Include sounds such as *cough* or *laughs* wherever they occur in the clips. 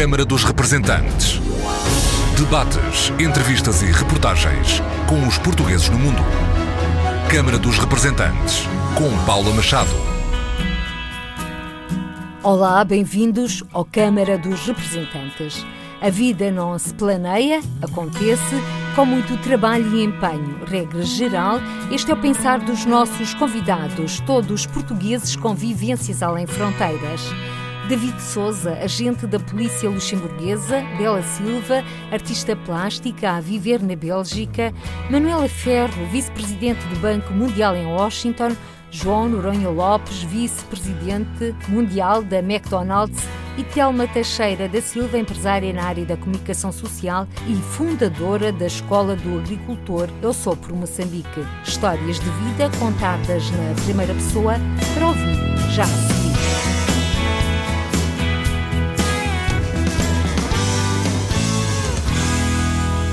Câmara dos Representantes. Debates, entrevistas e reportagens com os portugueses no mundo. Câmara dos Representantes, com Paula Machado. Olá, bem-vindos ao Câmara dos Representantes. A vida não se planeia, acontece com muito trabalho e empenho. Regra geral, este é o pensar dos nossos convidados, todos portugueses com vivências além fronteiras. David Souza, agente da polícia luxemburguesa, Bela Silva, artista plástica a viver na Bélgica, Manuela Ferro, vice-presidente do Banco Mundial em Washington, João Noronha Lopes, vice-presidente mundial da McDonald's e Telma Teixeira da Silva, empresária na área da comunicação social e fundadora da Escola do Agricultor Eu Sou por Moçambique. Histórias de vida contadas na primeira pessoa para ouvir já a seguir.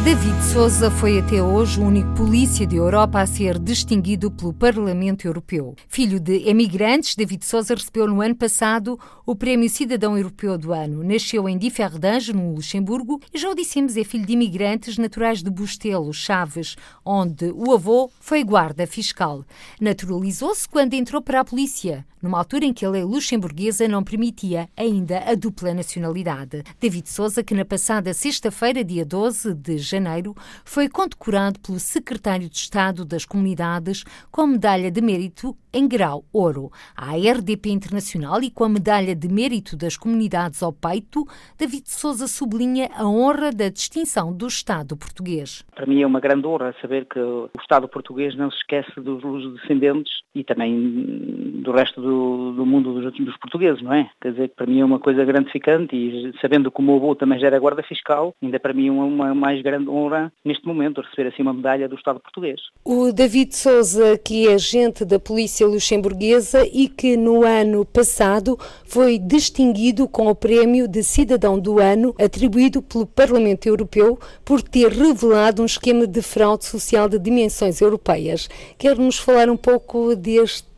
David Souza foi até hoje o único polícia de Europa a ser distinguido pelo Parlamento Europeu. Filho de emigrantes, David Souza recebeu no ano passado o Prémio Cidadão Europeu do Ano. Nasceu em Differdange, no Luxemburgo, e já o dissemos, é filho de imigrantes naturais de Bustelo, Chaves, onde o avô foi guarda fiscal. Naturalizou-se quando entrou para a polícia, numa altura em que a lei luxemburguesa não permitia ainda a dupla nacionalidade. David Souza, que na passada sexta-feira, dia 12 de janeiro, foi condecorado pelo secretário de Estado das Comunidades com a medalha de mérito em grau ouro. À RDP Internacional e com a medalha de mérito das comunidades ao peito, David Souza sublinha a honra da distinção do Estado português. Para mim é uma grande honra saber que o Estado português não se esquece dos descendentes e também do resto do, do mundo dos, dos, portugueses, não é? Quer dizer, para mim é uma coisa gratificante e sabendo que o meu avô também já era guarda fiscal, ainda para mim é uma mais grande honra neste momento receber assim uma medalha do Estado português. O David Souza, que é agente da Polícia luxemburguesa e que no ano passado foi distinguido com o Prémio de Cidadão do Ano atribuído pelo Parlamento Europeu por ter revelado um esquema de fraude social de dimensões europeias. Quer nos falar um pouco deste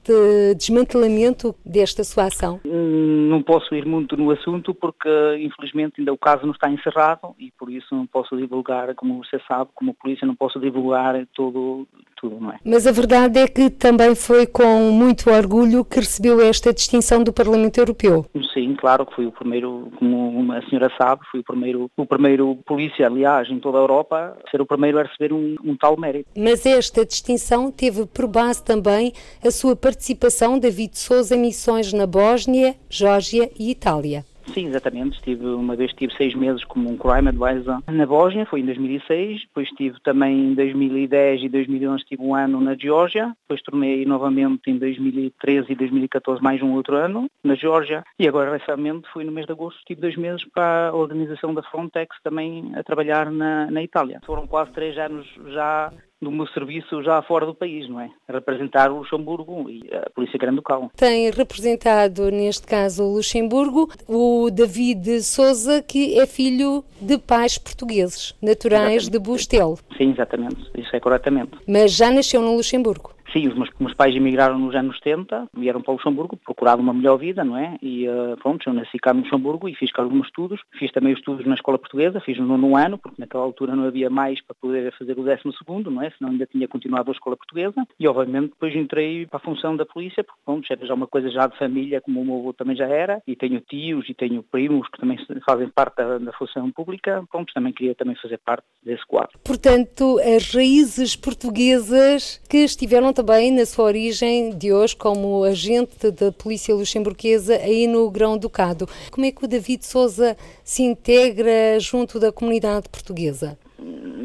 desmantelamento desta sua ação? Não posso ir muito no assunto porque, infelizmente, ainda o caso não está encerrado e por isso não posso divulgar, como você sabe, como polícia não posso divulgar todo, não é? Mas a verdade é que também foi com muito orgulho que recebeu esta distinção do Parlamento Europeu. Sim, claro que fui o primeiro, como a senhora sabe, fui o primeiro, o primeiro polícia, aliás, em toda a Europa, a ser o primeiro a receber um, um tal mérito. Mas esta distinção teve por base também a sua participação David Souza em missões na Bósnia, Geórgia e Itália. Sim, exatamente. Estive, uma vez estive seis meses como um crime advisor na Bósnia, foi em 2006. Depois estive também em 2010 e 2011, estive um ano na Geórgia. Depois tornei novamente em 2013 e 2014 mais um outro ano na Geórgia. E agora, recentemente, fui no mês de agosto, estive dois meses para a organização da Frontex também a trabalhar na, na Itália. Foram quase três anos já do meu serviço já fora do país, não é? representar o Luxemburgo e a Polícia Grande do Cal. Tem representado, neste caso, o Luxemburgo, o David Souza, que é filho de pais portugueses, naturais exatamente. de Bustelo. Sim, exatamente. Isso é corretamente. Mas já nasceu no Luxemburgo? Sim, os meus, meus, pais emigraram nos anos 70, vieram para Luxemburgo, procurado uma melhor vida, não é? E uh, pronto, eu nasci cá no Luxemburgo e fiz cá alguns estudos. Fiz também os estudos na escola portuguesa, fiz no nono ano, porque naquela altura não havia mais para poder fazer o décimo segundo, não é? Senão ainda tinha continuado a escola portuguesa. E obviamente depois entrei para a função da polícia, porque pronto, era já uma coisa já de família, como o meu avô também já era, e tenho tios e tenho primos que também fazem parte da, da função pública, pronto, também queria também fazer parte desse quadro. Portanto, as raízes portuguesas que estiveram também na sua origem de hoje como agente da polícia luxemburguesa aí no Grão-Ducado. Como é que o David Souza se integra junto da comunidade portuguesa?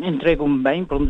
Entrego-me bem, por,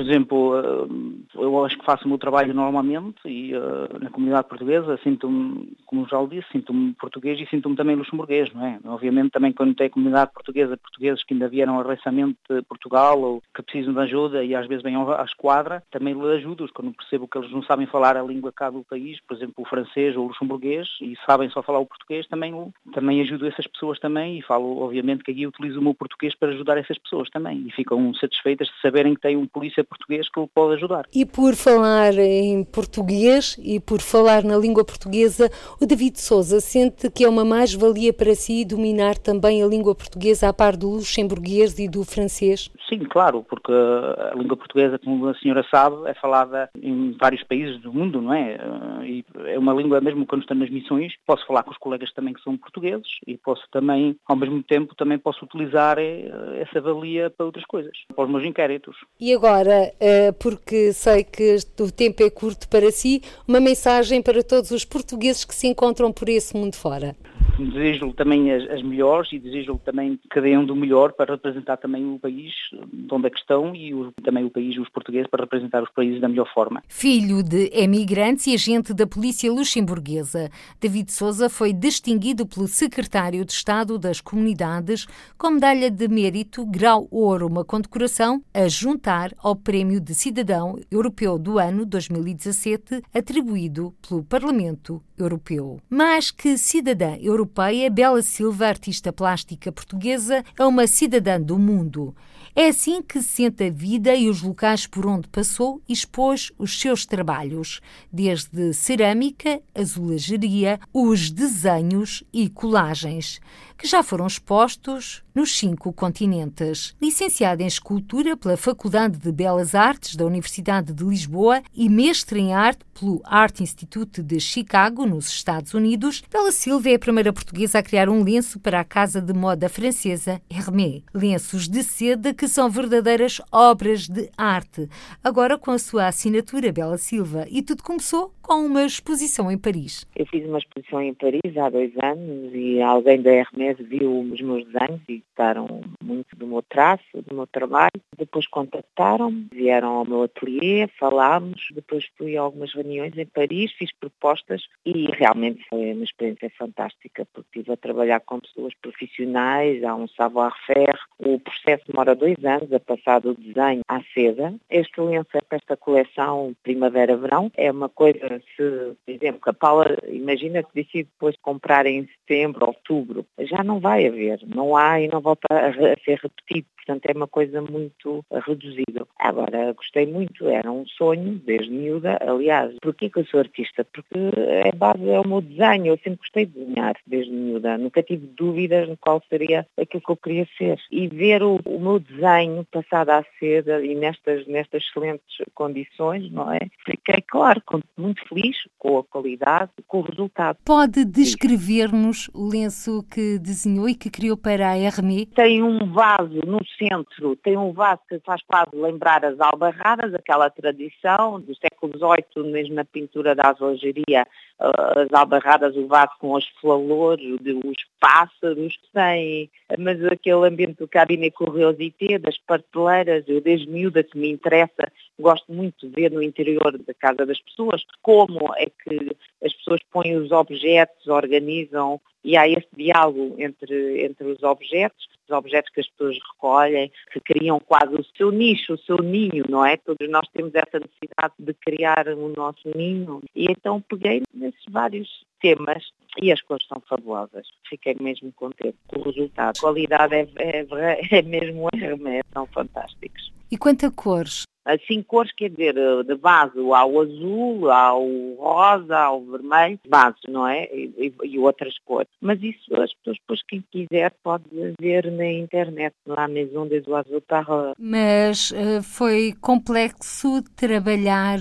exemplo, eh, eu acho que faço o meu trabalho normalmente e uh, na comunidade portuguesa sinto-me, como já disse, sinto-me português e sinto-me também luxemburguês, não é? Obviamente também quando tem comunidade portuguesa, portugueses que ainda vieram recentemente de Portugal ou que precisam de ajuda e às vezes vêm à esquadra, também lhe ajudo-os quando percebo que eles não sabem falar a língua cá do país, por exemplo, o francês ou o luxemburguês e sabem só falar o português, também, também ajudo essas pessoas também e falo, obviamente, que aqui utilizo o meu português para ajudar essas pessoas também e ficam satisfeitas de saberem que têm um polícia português que o pode ajudar. E por falar em português e por falar na língua portuguesa, o David Souza sente que é uma mais-valia para si dominar também a língua portuguesa a par do luxemburguês e do francês? Sim, claro, porque a língua portuguesa, como a senhora sabe, é falada em vários países do mundo, não é? E é uma língua, mesmo quando estou nas missões, posso falar com os colegas também que são portugueses e posso também, ao mesmo tempo, também posso utilizar eh, essa valia para outras coisas, para os meus inquéritos. E agora, eh, porque sei que o tempo é curto para si, uma mensagem para todos os portugueses que se encontram por esse mundo fora desejo também as, as melhores e desejo também cada um do melhor para representar também o país de onde é que estão e o, também o país, os portugueses, para representar os países da melhor forma. Filho de emigrantes e agente da polícia luxemburguesa, David Souza foi distinguido pelo secretário de Estado das Comunidades com medalha de mérito grau ouro, uma condecoração a juntar ao Prémio de Cidadão Europeu do ano 2017, atribuído pelo Parlamento Europeu. Mais que cidadã europeia, europeia, Bela Silva, artista plástica portuguesa, é uma cidadã do mundo. É assim que se sente a vida e os locais por onde passou e expôs os seus trabalhos, desde cerâmica, azulejaria, os desenhos e colagens, que já foram expostos nos cinco continentes. Licenciada em Escultura pela Faculdade de Belas Artes da Universidade de Lisboa e mestre em arte pelo Art Institute de Chicago, nos Estados Unidos, Bela Silva é a primeira portuguesa a criar um lenço para a casa de moda francesa Hermès. Lenços de seda que são verdadeiras obras de arte. Agora com a sua assinatura, Bela Silva. E tudo começou com uma exposição em Paris. Eu fiz uma exposição em Paris há dois anos e alguém da Hermès viu os meus desenhos e gostaram muito do meu traço, do meu trabalho. Depois contactaram-me, vieram ao meu ateliê, falámos, depois fui a algumas reuniões em Paris, fiz propostas e realmente foi uma experiência fantástica porque estive a trabalhar com pessoas profissionais, há um savoir-faire. O processo demora dois anos, a passar do desenho à seda. Este lenço para esta coleção Primavera-Verão. É uma coisa, se, por exemplo, que a Paula, imagina que decide depois comprar em setembro, outubro, já não vai haver, não há e não volta a, ser repetido. Portanto, é uma coisa muito reduzida. Agora, gostei muito, era um sonho, desde miúda. Aliás, porquê que eu sou artista? Porque é base, é o meu desenho. Eu sempre gostei de desenhar, desde miúda. Nunca tive dúvidas no qual seria aquilo que eu queria ser. E ver o, o meu desenho passado à seda e nestas, nestas excelentes condições, não é? Fiquei, claro, muito feliz com a qualidade, com o resultado. Pode descrever-nos o lenço que desenhou e que criou para a Hermé? Tem um vaso no centro, tem um vaso que faz quase lembrar as albarradas, aquela tradição do século XVIII, mesmo na pintura da azulejaria, as albarradas, o vaso com as flores, os pássaros, tem, mas aquele ambiente do cabinet curiosité, das prateleiras, eu desde miúda que me interessa, gosto muito de ver no interior da casa das pessoas como é que as pessoas põem os objetos, organizam e há este diálogo entre, entre os objetos, os objetos que as pessoas recolhem, que criam quase o seu nicho, o seu ninho, não é? Todos nós temos essa necessidade de criar o nosso ninho. E então peguei nesses vários temas e as cores são fabulosas. Fiquei mesmo contente com o resultado. A qualidade é, é, é mesmo *laughs* um remédio, são fantásticos. E quanto a cores? Assim, cores, quer dizer, de base ao azul, ao rosa, ao vermelho, base, não é? E, e, outras cores. Mas isso as pessoas, depois quem quiser, pode ver na internet, lá Maison des Oiseaux Parole. Mas uh, foi complexo trabalhar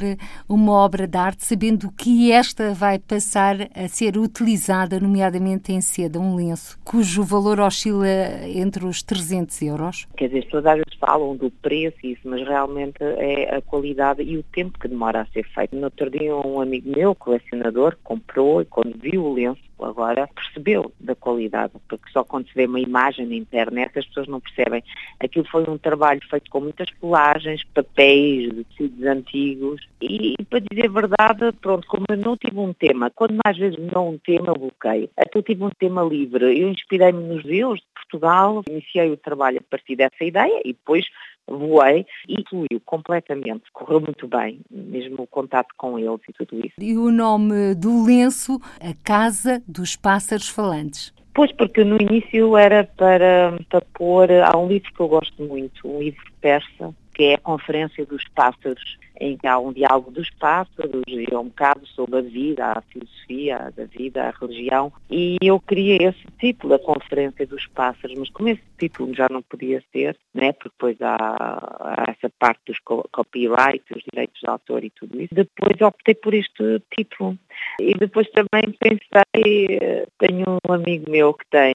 uma obra de arte sabendo que esta vai passar a ser utilizada, nomeadamente em seda, um lenço, cujo valor oscila entre os 300 euros? Quer dizer, todas as vezes falam do preço e isso, mas realmente é a qualidade e o tempo que demora a ser feito. No outro dia um amigo meu, colecionador, comprou e quando viu o lenço agora percebeu da qualidade, porque só quando se vê uma imagem na internet as pessoas não percebem. Aquilo foi um trabalho feito com muitas colagens, papéis, tecidos antigos e, para dizer a verdade, pronto, como eu não tive um tema, quando mais vezes não um tema bloqueio, até eu tive um tema livre. Eu inspirei-me nos deus de Portugal, iniciei o trabalho a partir dessa ideia e depois voei e fluiu completamente. Correu muito bem, mesmo o contato com eles e tudo isso. E o nome do lenço, A Casa dos Pássaros Falantes. Pois, porque no início era para, para pôr, há um livro que eu gosto muito, um livro persa, que é a Conferência dos Pássaros, em que há um diálogo dos pássaros e é um bocado sobre a vida, a filosofia da vida, a religião. E eu queria esse título, a Conferência dos Pássaros, mas como esse título já não podia ser, né, porque depois há, há essa parte dos copyright, os direitos de autor e tudo isso, depois optei por este título. E depois também pensei, tenho um amigo meu que tem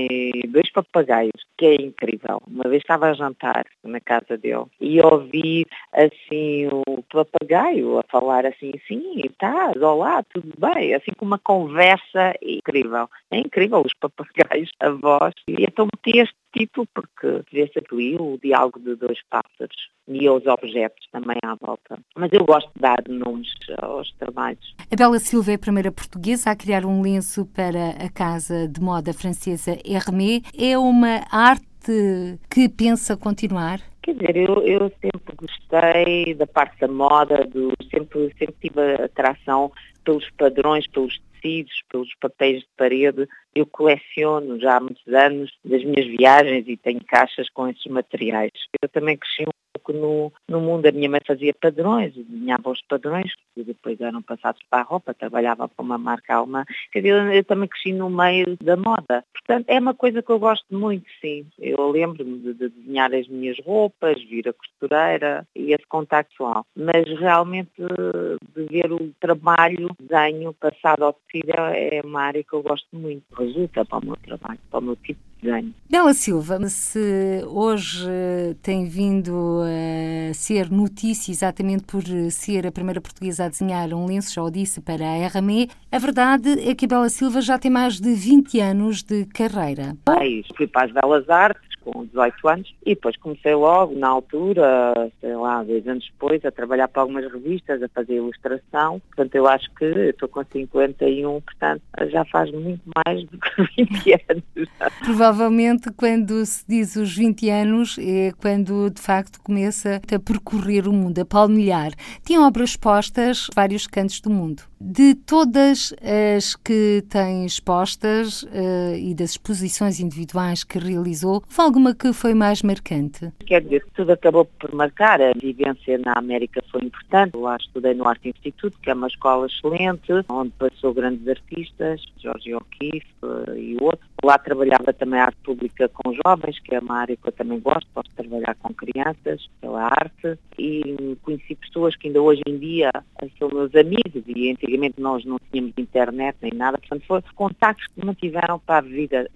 dois papagaios, que é incrível. Uma vez estava a jantar na casa dele e ouvi assim o papagaio a falar assim, sim, estás, olá, tudo bem, assim com uma conversa incrível. É incrível os papagaios, a voz. E então meti este título porque vê-se ali o diálogo de dois pássaros e os objetos também à volta. Mas eu gosto de dar nomes aos trabalhos. A Bela Silva é a primeira portuguesa a criar um lenço para a casa de moda francesa Hermé. É uma arte que pensa continuar? Quer dizer, eu, eu sempre gostei da parte da moda, do, sempre, sempre tive atração pelos padrões, pelos tecidos, pelos papéis de parede. Eu coleciono já há muitos anos das minhas viagens e tenho caixas com esses materiais. Eu também cresci pouco no, no mundo. A minha mãe fazia padrões, desenhava os padrões, que depois eram passados para a roupa, trabalhava para uma marca alemã. Quer dizer, eu, também cresci no meio da moda. Portanto, é uma coisa que eu gosto muito, sim. Eu lembro-me de, de, desenhar as minhas roupas, vir a costureira e esse contacto pessoal. Mas realmente de ver o trabalho, desenho passado ao tecido é uma área que eu gosto muito. Resulta para o meu trabalho, para o meu tipo desenho. Bela Silva, se hoje tem vindo a ser notícia exatamente por ser a primeira portuguesa a desenhar um lenço, já o disse, para a RME, a verdade é que a Bela Silva já tem mais de 20 anos de carreira. Ai, fui para as Belas Artes com 18 anos e depois comecei logo, na altura, sei lá, dois anos depois, a trabalhar para algumas revistas, a fazer ilustração. Portanto, eu acho que estou com 51, portanto, já faz muito mais do que *laughs* 20 anos. Provavelmente, quando se diz os 20 anos, é quando de facto começa a percorrer o mundo, a palmilhar. Tem obras expostas em vários cantos do mundo. De todas as que tem expostas uh, e das exposições individuais que realizou, houve alguma que foi mais marcante? Quer dizer, tudo acabou por marcar. A vivência na América foi importante. Lá estudei no Arte Instituto, que é uma escola excelente, onde passou grandes artistas, Jorge O'Keeffe uh, e outros. Lá trabalhava também a arte pública com jovens, que é uma área que eu também gosto, posso trabalhar com crianças, pela arte, e conheci pessoas que ainda hoje em dia são meus amigos, e antigamente nós não tínhamos internet nem nada, portanto foram contactos que mantiveram para a vida.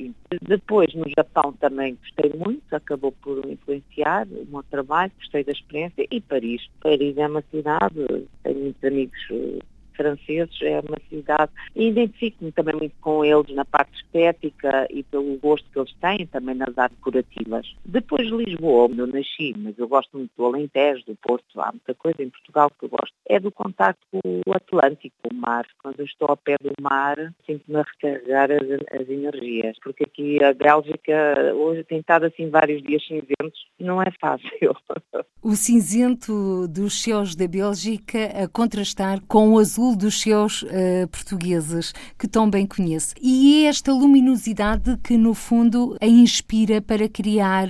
Depois, no Japão também gostei muito, acabou por influenciar o meu trabalho, gostei da experiência, e Paris. Paris é uma cidade, tenho muitos amigos eh, franceses, é uma cidade, e identifico-me também muito com eles na parte estética e pelo gosto que eles têm também nas artes decorativas. Depois Lisboa, onde eu nasci, mas eu gosto muito do Alentejo, do Porto, há muita coisa em Portugal que eu gosto, é do contato com o Atlântico, o mar. Quando eu estou ao pé do mar, sinto-me a recarregar as, as, energias, porque aqui a Bélgica hoje tem estado assim vários dias cinzentos, não é fácil. *laughs* O cinzento dos céus da Bélgica a contrastar com o azul dos seus uh, portugueses, que tão bem conhece. E é esta luminosidade que, no fundo, a inspira para criar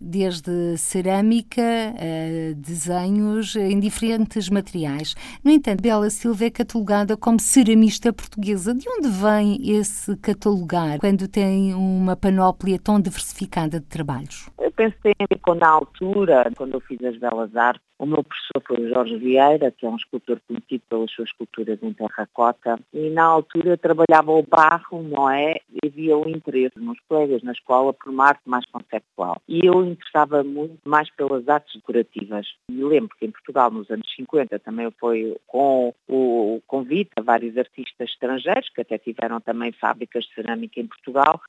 desde cerâmica a desenhos em diferentes materiais. No entanto, Bela Silva é catalogada como ceramista portuguesa. De onde vem esse catalogar quando tem uma panóplia tão diversificada de trabalhos? Eu pensei que na altura, quando eu fiz as Belas Artes, o meu professor foi o Jorge Vieira, que é um escultor conhecido pelas suas esculturas em terracota, e na altura eu trabalhava o barro, não é? E havia o interesse nos colegas na escola por uma arte mais conceptual. E eu interessava muito mais pelas artes decorativas. E lembro que em Portugal, nos anos 50, também foi com o convite a vários artistas estrangeiros, que até tiveram também fábricas de cerâmica em Portugal,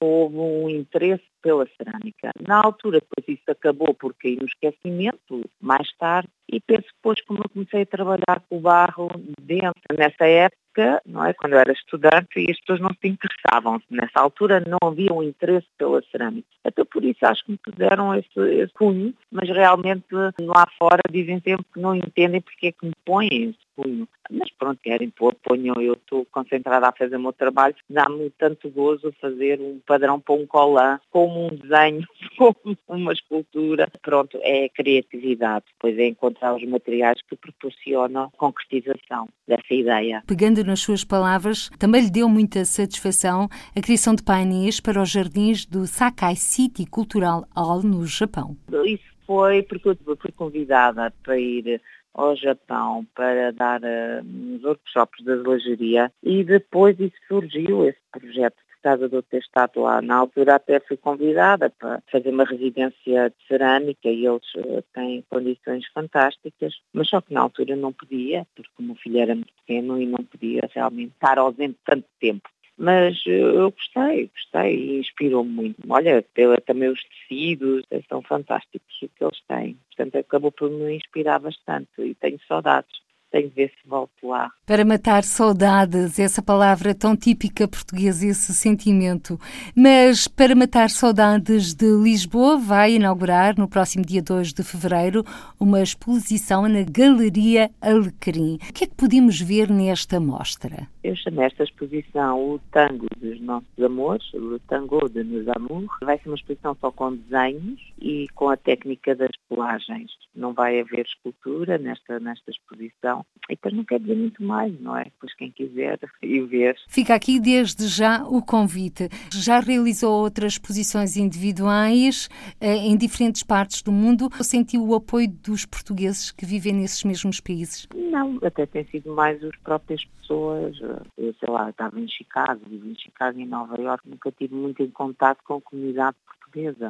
houve um interesse pela cerâmica. Na altura, depois isso acabou por cair no esquecimento, mais tarde, e penso depois como eu comecei a trabalhar com o barro dentro, nessa época, não é? Quando eu era estudante e as pessoas não se interessavam. Nessa altura não havia um interesse pela cerâmica. Até por isso acho que me puseram esse, esse cunho, mas realmente lá fora dizem sempre que não entendem porque é que me põem esse punho. Mas pronto, querem pôr, ponham, eu estou concentrada a fazer o meu trabalho, dá-me tanto gozo fazer um padrão para um colã, como um desenho, *laughs* como uma escultura. Pronto, é a criatividade, depois é encontrar os materiais que proporcionam a concretização dessa ideia. Pegando nas suas palavras, também lhe deu muita satisfação a criação de painéis para os jardins do Sakai City Cultural Hall no Japão. Isso foi porque eu fui convidada para ir ao Japão para dar uh, uns workshops de azulejaria e depois isso surgiu, esse projeto de Casa do Testado lá. Na altura até fui convidada para fazer uma residência de cerâmica e eles uh, têm condições fantásticas, mas só que na altura não podia, porque o meu filho era muito pequeno e não podia realmente estar ausente tanto tempo. Mas eh, eu gostei, gostei e inspirou-me muito. Olha, também os tecidos são fantásticos o que eles têm. Portanto, acabou por me inspirar bastante e tenho saudades tenho de ver se volto lá. Para matar saudades, essa palavra tão típica portuguesa, esse sentimento. Mas para matar saudades de Lisboa, vai inaugurar no próximo dia 2 de fevereiro uma exposição na Galeria Alecrim. O que é que podemos ver nesta mostra? Eu chamei esta exposição o Tango dos Nossos Amores, o Tango de Nos Amor. Vai ser uma exposição só com desenhos e com a técnica das colagens. Não vai haver escultura nesta, nesta exposição e depois não quer dizer muito mais, não é? Pois quem quiser *laughs* e ver. Fica aqui desde já o convite. Já realizou outras exposições individuais eh, em diferentes partes do mundo. Sentiu o apoio dos portugueses que vivem nesses mesmos países? Não, até tem sido mais as próprias pessoas. Eu sei lá, estava em Chicago, vivo em Chicago e em Nova Iorque, nunca tive muito em contato com a comunidade portuguesa.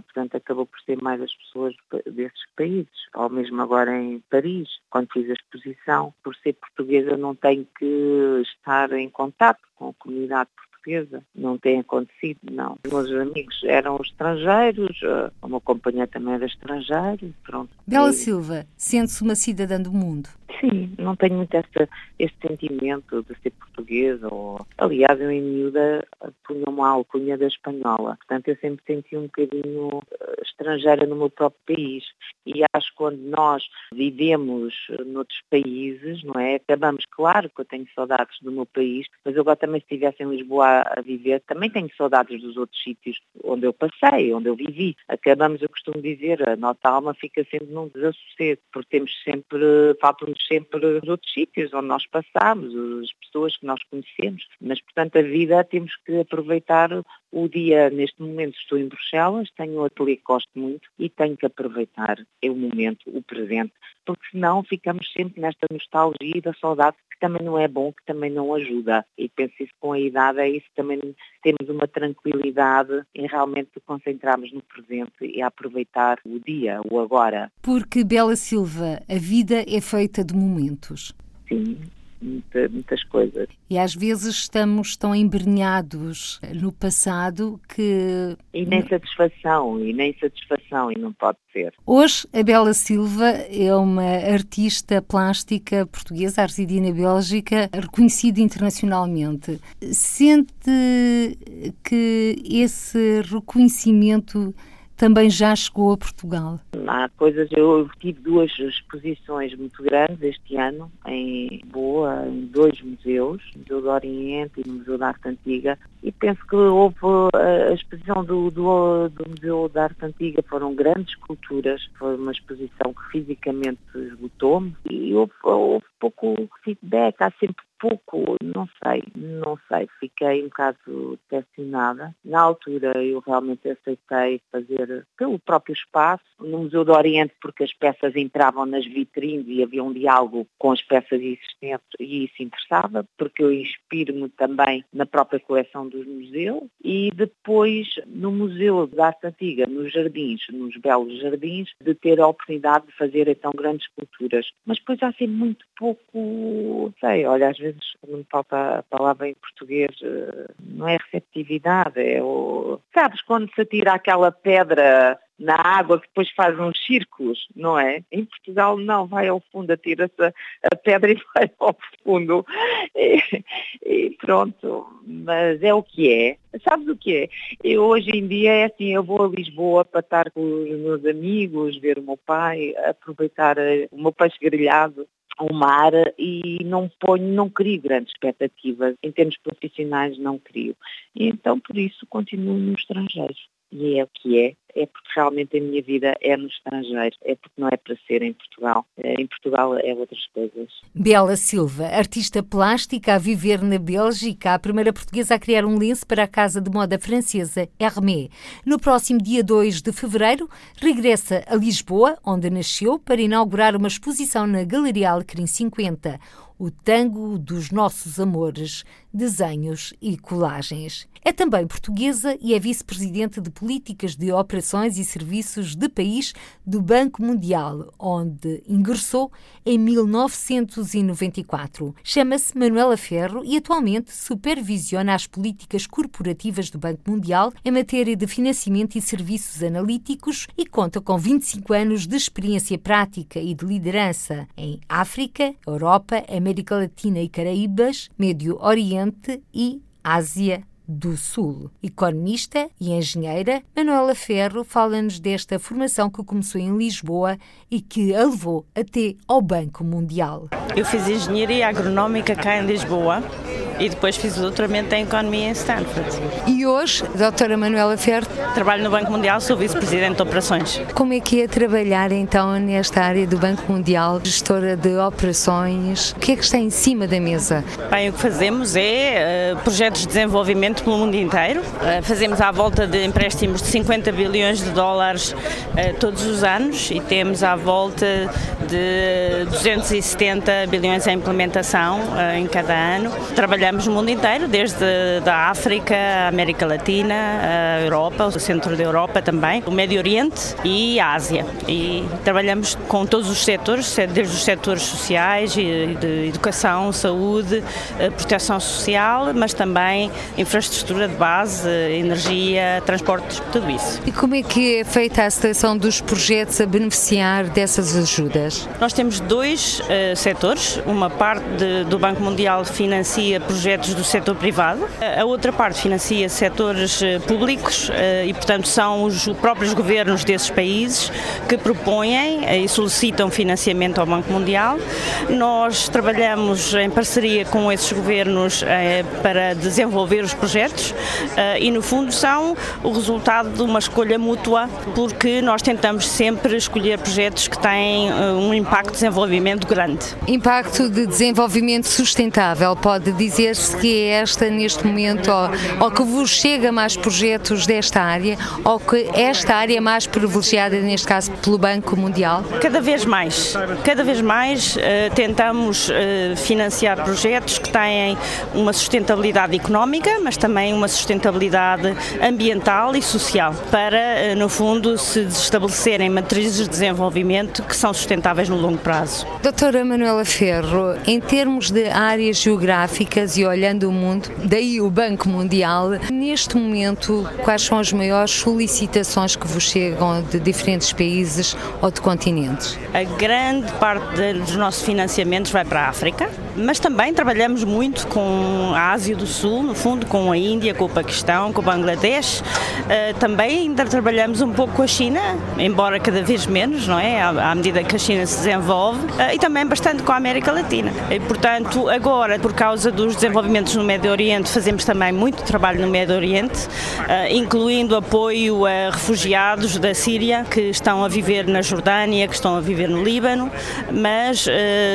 Portanto, acabou por ser mais as pessoas desses países. Ou mesmo agora em Paris, quando fiz a exposição, por ser portuguesa não tenho que estar em contato com a comunidade portuguesa. Não tem acontecido, não. Os meus amigos eram estrangeiros, o meu companheiro também era estrangeiro, pronto. Bela. Silva, sente-se uma cidadã do mundo? Sim, não tenho muito esse, esse sentimento de ser portuguesa. Ou... Aliás, eu em miúda punha uma alcunha da espanhola. Portanto, eu sempre senti um bocadinho eh, estrangeira no meu próprio país. E acho que quando nós vivemos noutros países, não é? Acabamos, claro que eu tenho saudades do meu país, mas eu agora também se estivesse em Lisboa a viver, também tenho saudades dos outros sítios onde eu passei, onde eu vivi. Acabamos, eu costumo dizer, a nossa alma fica sempre num desassossego, porque temos sempre, faltam-nos sempre os outros sítios onde nós passamos, as pessoas que nós conhecemos. Mas, portanto, a vida temos que aproveitar o dia. Neste momento estou em Bruxelas, tenho um ateliê que gosto muito e tenho que aproveitar o momento, o presente, porque senão ficamos sempre nesta nostalgia da saudade também não é bom, que também não ajuda. E penso isso com a idade, é isso também temos uma tranquilidade em realmente concentrarmos no presente e aproveitar o dia, o agora. Porque, Bela Silva, a vida é feita de momentos. Sim, muita, muitas coisas. E às vezes estamos tão embrenhados no passado que. E nem satisfação, e nem satisfação, e não pode ser. Hoje, a Bela Silva é uma artista plástica portuguesa, a residir na Bélgica, reconhecida internacionalmente. Sente que esse reconhecimento também já chegou a Portugal? Há coisas, eu tive duas exposições muito grandes este ano em Boa, em dois museus, o Museu do Oriente e o Museu da Arte Antiga, e penso que houve a exposição do, do, do Museu da Arte Antiga foram grandes esculturas, foi uma exposição que fisicamente esgotou-me e houve, houve pouco feedback, há sempre pouco, não sei, não sei, fiquei um bocado decepcionada. Na altura eu realmente aceitei fazer pelo próprio espaço, no Museu do Oriente, porque as peças entravam nas vitrines e havia um diálogo com as peças existentes e isso interessava, porque eu inspiro-me também na própria coleção dos museus e depois no Museu da Arte Antiga, nos jardins, nos belos jardins, de ter a oportunidade de fazer então grandes esculturas. Mas depois há assim muito pouco, sei, olha, às vezes me falta a palavra em português, eh, não é receptividade, é o... Sabes quando se atira aquela pedra na água que depois faz uns círculos, não é? Em Portugal não, vai ao fundo, atira-se a, pedra e *laughs* vai ao fundo. E, e, pronto, mas é o que é. Sabes o que é? Eu, hoje em dia é assim, eu vou a Lisboa para estar com os meus amigos, ver o meu pai, aproveitar eh, o meu peixe grelhado o mar e não ponho, não crio grandes expectativas. Em termos profissionais não crio. E então por isso continuo no estrangeiro e é o que é, é porque realmente a minha vida é no estrangeiro, é porque não é para ser em Portugal. Eh, em Portugal é outras coisas. Bela Silva, artista plástica a viver na Bélgica, a primeira portuguesa a criar um lenço para a casa de moda francesa Hermé. No próximo dia 2 de fevereiro, regressa a Lisboa, onde nasceu, para inaugurar uma exposição na Galeria Alecrim 50 o tango dos nossos amores, desenhos e colagens. É também portuguesa e é vice-presidente de políticas de operações e serviços de país do Banco Mundial, onde ingressou em 1994. Chama-se Manuela Ferro e atualmente supervisiona as políticas corporativas do Banco Mundial em matéria de financiamento e serviços analíticos e conta com 25 anos de experiência prática e de liderança em África, Europa, América Latina e Caraíbas, Médio Oriente e Ásia do Sul. Economista e engenheira, Manuela Ferro fala-nos desta formação que começou em Lisboa e que a levou até ao Banco Mundial. Eu fiz engenharia agronómica cá em Lisboa e depois fiz o doutoramento em Economia em Stanford. E hoje, doutora Manuela Ferro? Trabalho no Banco Mundial, sou vice-presidente de operações. Como é que é trabalhar então nesta área do Banco Mundial, gestora de operações? O que é que está em cima da mesa? Bem, o que fazemos é uh, projetos de desenvolvimento pelo mundo inteiro. Uh, fazemos à volta de empréstimos de 50 bilhões de dólares uh, todos os anos e temos à volta de 270 bilhões em implementação em cada ano. Trabalhamos no mundo inteiro, desde da África, a América Latina, a Europa, o centro da Europa também, o Médio Oriente e a Ásia. E trabalhamos com todos os setores, desde os setores sociais, de educação, saúde, eh, proteção social, mas também infraestrutura de base, energia, transportes, tudo isso. E como é que é feita a seleção dos projetos a beneficiar dessas ajudas? Nós temos dois uh, setores, uma parte de, do Banco Mundial financia projetos do setor privado. A outra parte financia setores eh, públicos eh, e, portanto, são os próprios governos desses países que propõem eh, e solicitam financiamento ao Banco Mundial. Nós trabalhamos em parceria com esses governos para desenvolver os projetos e, no fundo, são o resultado de uma escolha mútua, porque nós tentamos sempre escolher projetos que têm um impacto de desenvolvimento grande. Impacto de desenvolvimento sustentável, pode dizer dizer-se que é esta neste momento, ou, ou, que vos chega mais projetos desta área, ou que esta área é mais privilegiada, neste caso, pelo Banco Mundial? Cada vez mais. Cada vez mais uh, tentamos uh, financiar projetos que têm uma sustentabilidade económica, mas também uma sustentabilidade ambiental e social, para, uh, no fundo, se estabelecerem matrizes de desenvolvimento que são sustentáveis no longo prazo. Doutora Manuela Ferro, em termos de áreas geográficas, e olhando o mundo, daí o Banco Mundial. Neste momento, quais são as maiores solicitações que vos chegam de diferentes países ou de continentes? A grande parte dos nossos financiamentos vai para a África, mas também trabalhamos muito com a Ásia do Sul, no fundo, com a Índia, com o Paquistão, com o Bangladesh. Uh, também ainda trabalhamos um pouco com a China, embora cada vez menos, não é? À, medida que a China se desenvolve, uh, e também bastante com a América Latina. E, portanto, agora, por causa dos desenvolvimentos no Médio Oriente, fazemos também muito trabalho no Médio Oriente, uh, incluindo apoio a refugiados da Síria que estão a viver na Jordânia, que estão a viver no Líbano, mas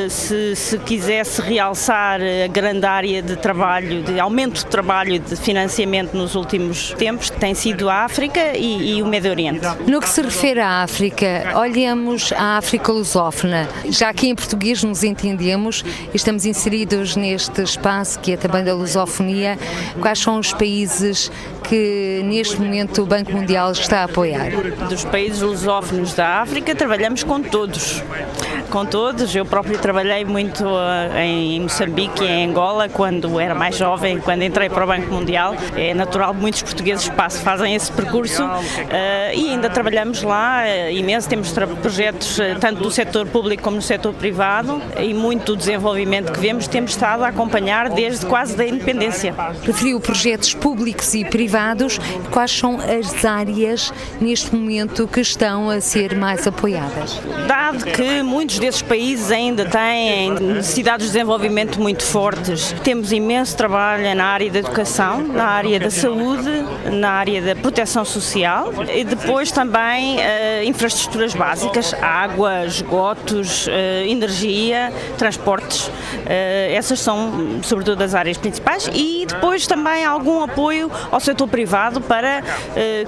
se, se quisesse realçar a grande área de trabalho, de aumento de trabalho de financiamento nos últimos tempos, tem sido a África e, e, o Médio Oriente. No que se refere à África, olhemos a África lusófona. Já que em português nos entendemos e estamos inseridos neste espaço que é também da lusofonia, quais são os países que neste momento o Banco Mundial está a apoiar? Dos países lusófonos da África, trabalhamos com todos com todos. Eu próprio trabalhei muito uh, em Moçambique e em Angola quando era mais jovem, quando entrei para o Banco Mundial. É natural que muitos portugueses fazem esse percurso uh, e ainda trabalhamos lá uh, imenso. Temos projetos tanto do setor público como no setor privado e muito do desenvolvimento que vemos temos estado a acompanhar desde quase da independência. Referiu projetos públicos e privados. Quais são as áreas neste momento que estão a ser mais apoiadas? Dado que muitos desses países ainda têm necessidades de desenvolvimento muito fortes. Temos imenso trabalho na área da educação, na área da saúde, na área da proteção social e depois também uh, infraestruturas básicas, água, esgotos, uh, energia, transportes. Uh, essas são, sobretudo, as áreas principais e depois também algum apoio ao setor privado para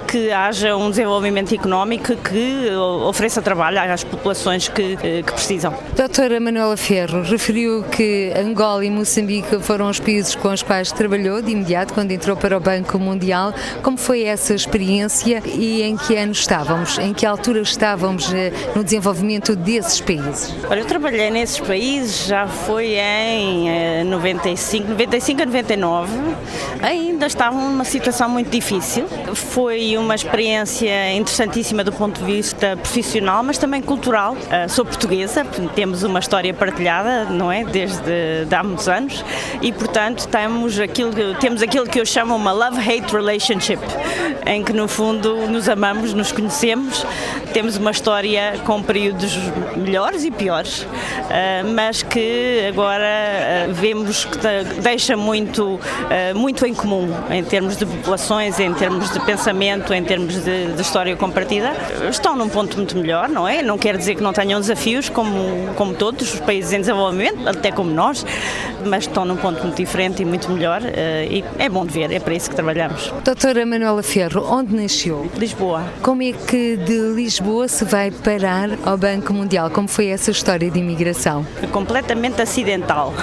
que haja um desenvolvimento económico que ofereça trabalho às populações que, que precisam. Doutora Manuela Ferro referiu que Angola e Moçambique foram os países com os quais trabalhou de imediato quando entrou para o Banco Mundial. Como foi essa experiência e em que ano estávamos? Em que altura estávamos eh, no desenvolvimento desses países? Olha, eu trabalhei nesses países já foi em 95, 95 a 99. Ainda estavam numa situação muito difícil. Foi uma experiência interessantíssima do ponto de vista profissional, mas também cultural. Uh, sou portuguesa temos uma história partilhada, não é? Desde de há muitos anos e, portanto, temos aquilo, temos aquilo que eu chamo uma love-hate relationship, em que, no fundo, nos amamos, nos conhecemos, temos uma história com períodos melhores e piores, eh, mas que agora eh, vemos que deixa muito, muito em comum em termos de populações, em termos de pensamento, em termos de, de história compartida. Estão num ponto muito melhor, não é? Não quer dizer que não tenham desafios, como, como todos os países em desenvolvimento, até como nós, mas estão num ponto muito diferente e muito melhor eh, e é bom de ver, é para isso que trabalhamos. Doutora Manuela Ferro, onde nasceu? Lisboa. Como é que de Lisboa se vai parar ao Banco Mundial? Como foi essa história de imigração? Completamente acidental.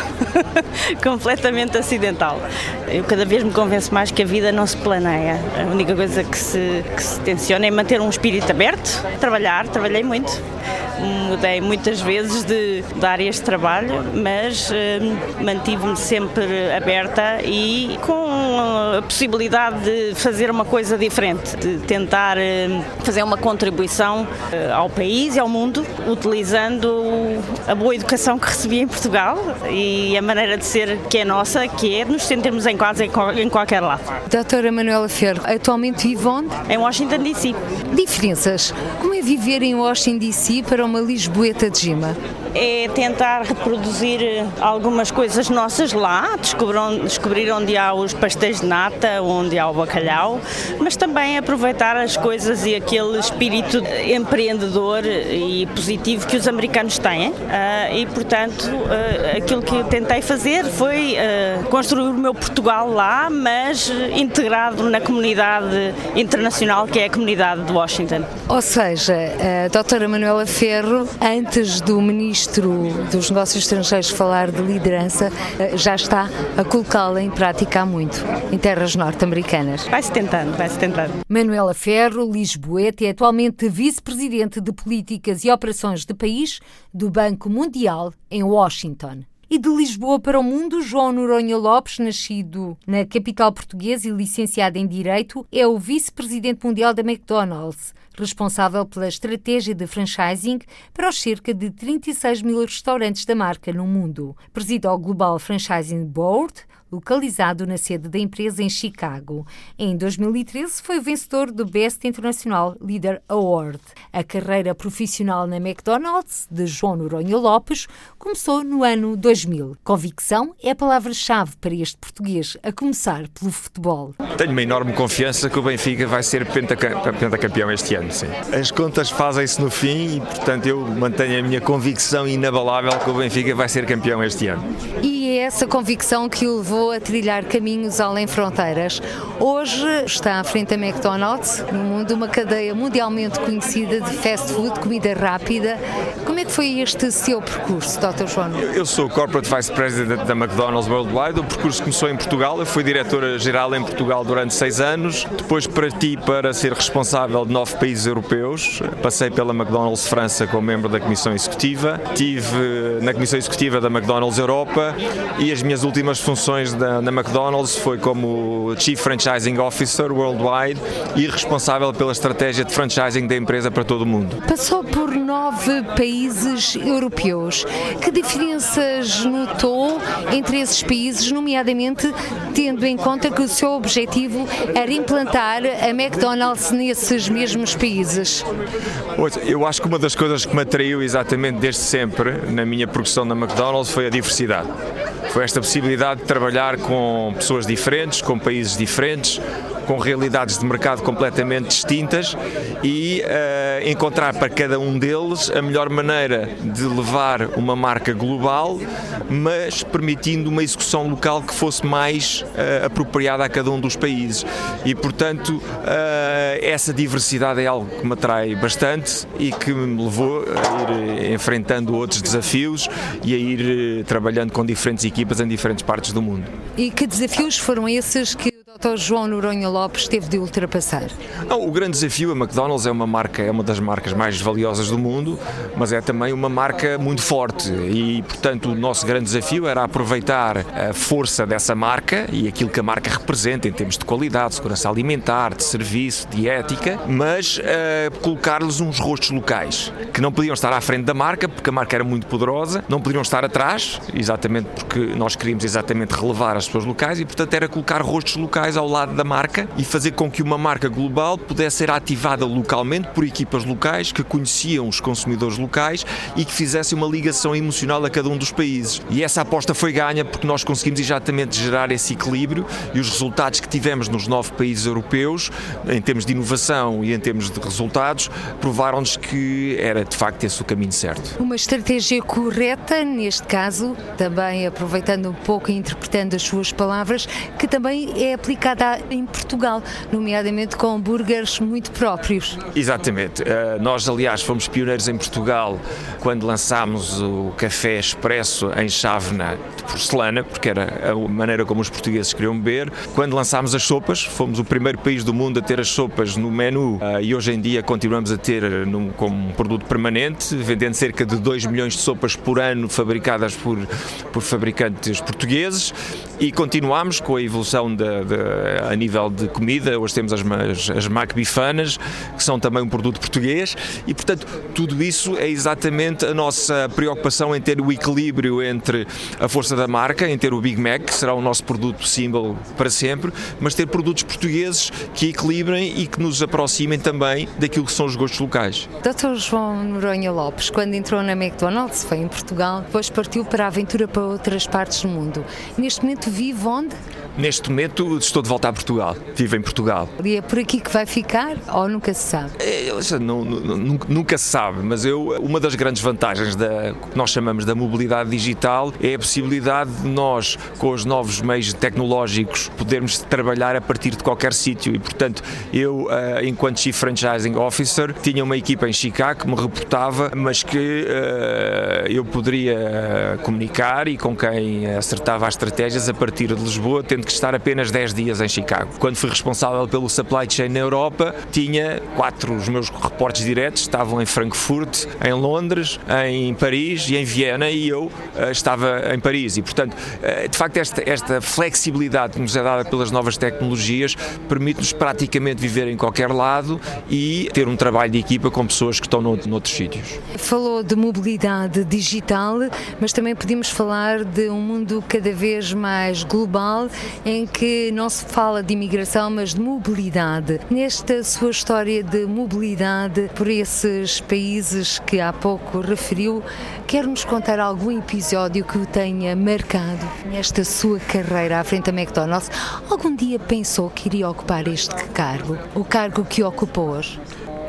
*laughs* Completamente acidental. Eu cada vez me convenço mais que a vida não se planeia. A única coisa que se, que se tenciona é manter um espírito aberto, trabalhar, trabalhei muito mudei muitas vezes de, de áreas de trabalho, mas uh, mantive-me sempre aberta e com a possibilidade de fazer uma coisa diferente, de tentar uh, fazer uma contribuição uh, ao país e ao mundo, utilizando a boa educação que recebi em Portugal e a maneira de ser que é nossa, que é nos sentirmos em casa em qualquer lado. Doutora Manuela Ferro, atualmente vive onde? Em Washington DC. Diferenças. Como é viver em Washington DC para uma Lisboeta de Gima? É tentar reproduzir algumas coisas nossas lá, descobrir, onde há os pastéis de nata, onde há o bacalhau, mas também aproveitar as coisas e aquele espírito empreendedor e positivo que os americanos têm. Uh, e, portanto, uh, aquilo que tentei fazer foi construir o meu Portugal lá, mas integrado na comunidade internacional que é a comunidade de Washington. Ou seja, a doutora Manuela Ferro, antes do Ministro dos Negócios Estrangeiros falar de liderança, eh, já está a colocá-la em prática há muito, em terras norte-americanas. Vai-se tentando, vai-se tentando. Manuela Ferro, Lisboeta, é atualmente vice-presidente de Políticas e Operações de País do Banco Mundial em Washington. E de Lisboa para o mundo, João Noronha Lopes, nascido na capital portuguesa e licenciado em Direito, é o vice-presidente mundial da McDonald's, responsável pela estratégia de franchising para os cerca de 36 mil restaurantes da marca no mundo. Preside ao Global Franchising Board, localizado na sede da empresa em Chicago. Em 2013 foi o vencedor do Best International Leader Award. A carreira profissional na McDonald's de João Noronha Lopes começou no ano 2000. Convicção é a palavra-chave para este português, a começar pelo futebol. Tenho uma enorme confiança que o Benfica vai ser pentacampeão este ano, sim. As contas fazem-se no fim e, portanto, eu mantenho a minha convicção inabalável que o Benfica vai ser campeão este ano. E é essa convicção que o levou a trilhar caminhos além fronteiras. Hoje está à frente da McDonald's, no mundo uma cadeia mundialmente conhecida de fast food, comida rápida. Como é que foi este seu percurso, Dr. João? Eu sou Corporate Vice President da McDonald's Worldwide. O percurso começou em Portugal. Eu fui diretora-geral em Portugal durante seis anos. Depois parti para ser responsável de nove países europeus. Passei pela McDonald's França como membro da Comissão Executiva. Tive na Comissão Executiva da McDonald's Europa e as minhas últimas funções da, na McDonald's foi como Chief Franchising Officer Worldwide e responsável pela estratégia de franchising da empresa para todo o mundo. Passou por nove países europeus. Que diferenças notou entre esses países, nomeadamente tendo em conta que o seu objetivo era implantar a McDonald's nesses mesmos países? Eu acho que uma das coisas que me atraiu exatamente desde sempre na minha progressão na McDonald's foi a diversidade. Foi esta possibilidade de trabalhar com pessoas diferentes, com países diferentes, com realidades de mercado completamente distintas e uh, encontrar para cada um deles a melhor maneira de levar uma marca global, mas permitindo uma execução local que fosse mais uh, apropriada a cada um dos países. E, portanto, uh, essa diversidade é algo que me atrai bastante e que me levou a ir enfrentando outros desafios e a ir trabalhando com diferentes equipas em diferentes partes do mundo. E que desafios foram esses que Dr. João Noronha Lopes teve de ultrapassar? Não, o grande desafio, a McDonald's é uma marca, é uma das marcas mais valiosas do mundo, mas é também uma marca muito forte e, portanto, o nosso grande desafio era aproveitar a força dessa marca e aquilo que a marca representa em termos de qualidade, segurança alimentar, de serviço, de ética, mas uh, colocar-lhes uns rostos locais que não podiam estar à frente da marca porque a marca era muito poderosa, não podiam estar atrás, exatamente porque nós queríamos exatamente relevar as pessoas locais e, portanto, era colocar rostos locais locais ao lado da marca e fazer com que uma marca global pudesse ser ativada localmente por equipas locais que conheciam os consumidores locais e que fizessem uma ligação emocional a cada um dos países. E essa aposta foi ganha porque nós conseguimos exatamente gerar esse equilíbrio e os resultados que tivemos nos nove países europeus, em termos de inovação e em termos de resultados, provaram-nos que era de facto esse o caminho certo. Uma estratégia correta, neste caso, também aproveitando um pouco e interpretando as suas palavras, que também é aplicada aplicada em Portugal, nomeadamente com hambúrgueres muito próprios. Exatamente. Uh, nós, aliás, fomos pioneiros em Portugal quando lançámos o café expresso em chávena de porcelana, porque era a maneira como os portugueses queriam beber. Quando lançámos as sopas, fomos o primeiro país do mundo a ter as sopas no menu uh, e hoje em dia continuamos a ter num, como um produto permanente, vendendo cerca de 2 milhões de sopas por ano fabricadas por, por fabricantes portugueses e continuamos com a evolução da, a nível de comida. Hoje temos as, as, as Mac Bifanas, que são também um produto português, e portanto tudo isso é exatamente a nossa preocupação em ter o equilíbrio entre a força da marca, em ter o Big Mac, que será o nosso produto símbolo para sempre, mas ter produtos portugueses que equilibrem e que nos aproximem também daquilo que são os gostos locais. Dr. João Noronha Lopes, quando entrou na McDonald's, foi em Portugal, depois partiu para a aventura para outras partes do mundo. Neste momento vive onde? Neste momento estou de volta a Portugal, vivo em Portugal. E é por aqui que vai ficar ou nunca se sabe? É, não, não, nunca se sabe, mas eu, uma das grandes vantagens da que nós chamamos da mobilidade digital é a possibilidade de nós, com os novos meios tecnológicos, podermos trabalhar a partir de qualquer sítio e, portanto, eu, eh, enquanto Chief Franchising Officer, tinha uma equipa em Chicago que me reportava, mas que uh, eu poderia comunicar e com quem acertava as estratégias a partir de Lisboa, tendo que estar apenas 10 dias em Chicago. Quando fui responsável pelo supply chain na Europa, tinha quatro, os meus reportes diretos estavam em Frankfurt, em Londres, em Paris e em Viena e eu uh, estava em Paris. E, portanto, uh, de facto, esta, esta flexibilidade que nos é dada pelas novas tecnologias permite-nos praticamente viver em qualquer lado e ter um trabalho de equipa com pessoas que estão no, noutros sítios. Falou de mobilidade digital, mas também podemos falar de um mundo cada vez mais global em que não se fala de imigração, mas de mobilidade. Nesta sua história de mobilidade por esses países que há pouco referiu, quer-nos contar algum episódio que o tenha marcado nesta sua carreira à frente da McDonald's? Algum dia pensou que iria ocupar este cargo, o cargo que ocupa hoje?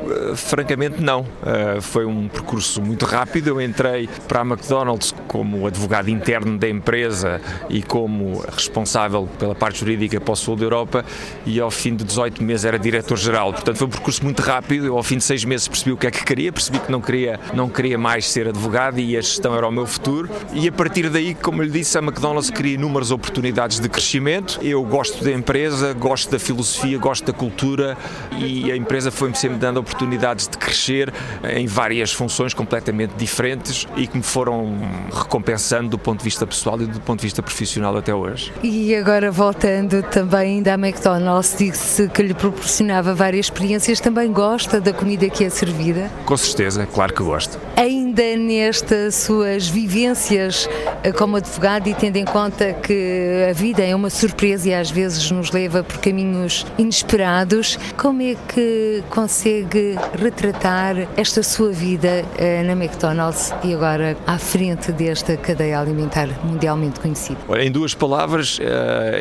Eh, francamente, não. Uh, foi um percurso muito rápido. Eu entrei para a McDonald's como advogado interno da empresa e como responsável pela parte jurídica para o sul da Europa e ao fim de 18 meses era diretor-geral. Portanto, foi um percurso muito rápido. Eu, ao fim de seis meses, percebi o que é que queria, percebi que não queria, não queria mais ser advogado e a gestão era o meu futuro. E a partir daí, como lhe disse, a McDonald's cria inúmeras oportunidades de crescimento. Eu gosto da empresa, gosto da filosofia, gosto da cultura e a empresa foi-me sempre dando oportunidades de crescer em várias funções completamente diferentes e que me foram recompensando do ponto de vista pessoal e do ponto de vista profissional até hoje. E agora voltando também ainda à McDonald's, disse que lhe proporcionava várias experiências, também gosta da comida que é servida? Com certeza, claro que gosto. Ainda nestas suas vivências eh, como advogado e tendo em conta que a vida é uma surpresa e às vezes nos leva por caminhos inesperados, como é que consegue retratar esta sua vida uh, na McDonald's e agora à frente desta cadeia alimentar mundialmente conhecida? Em duas palavras, uh,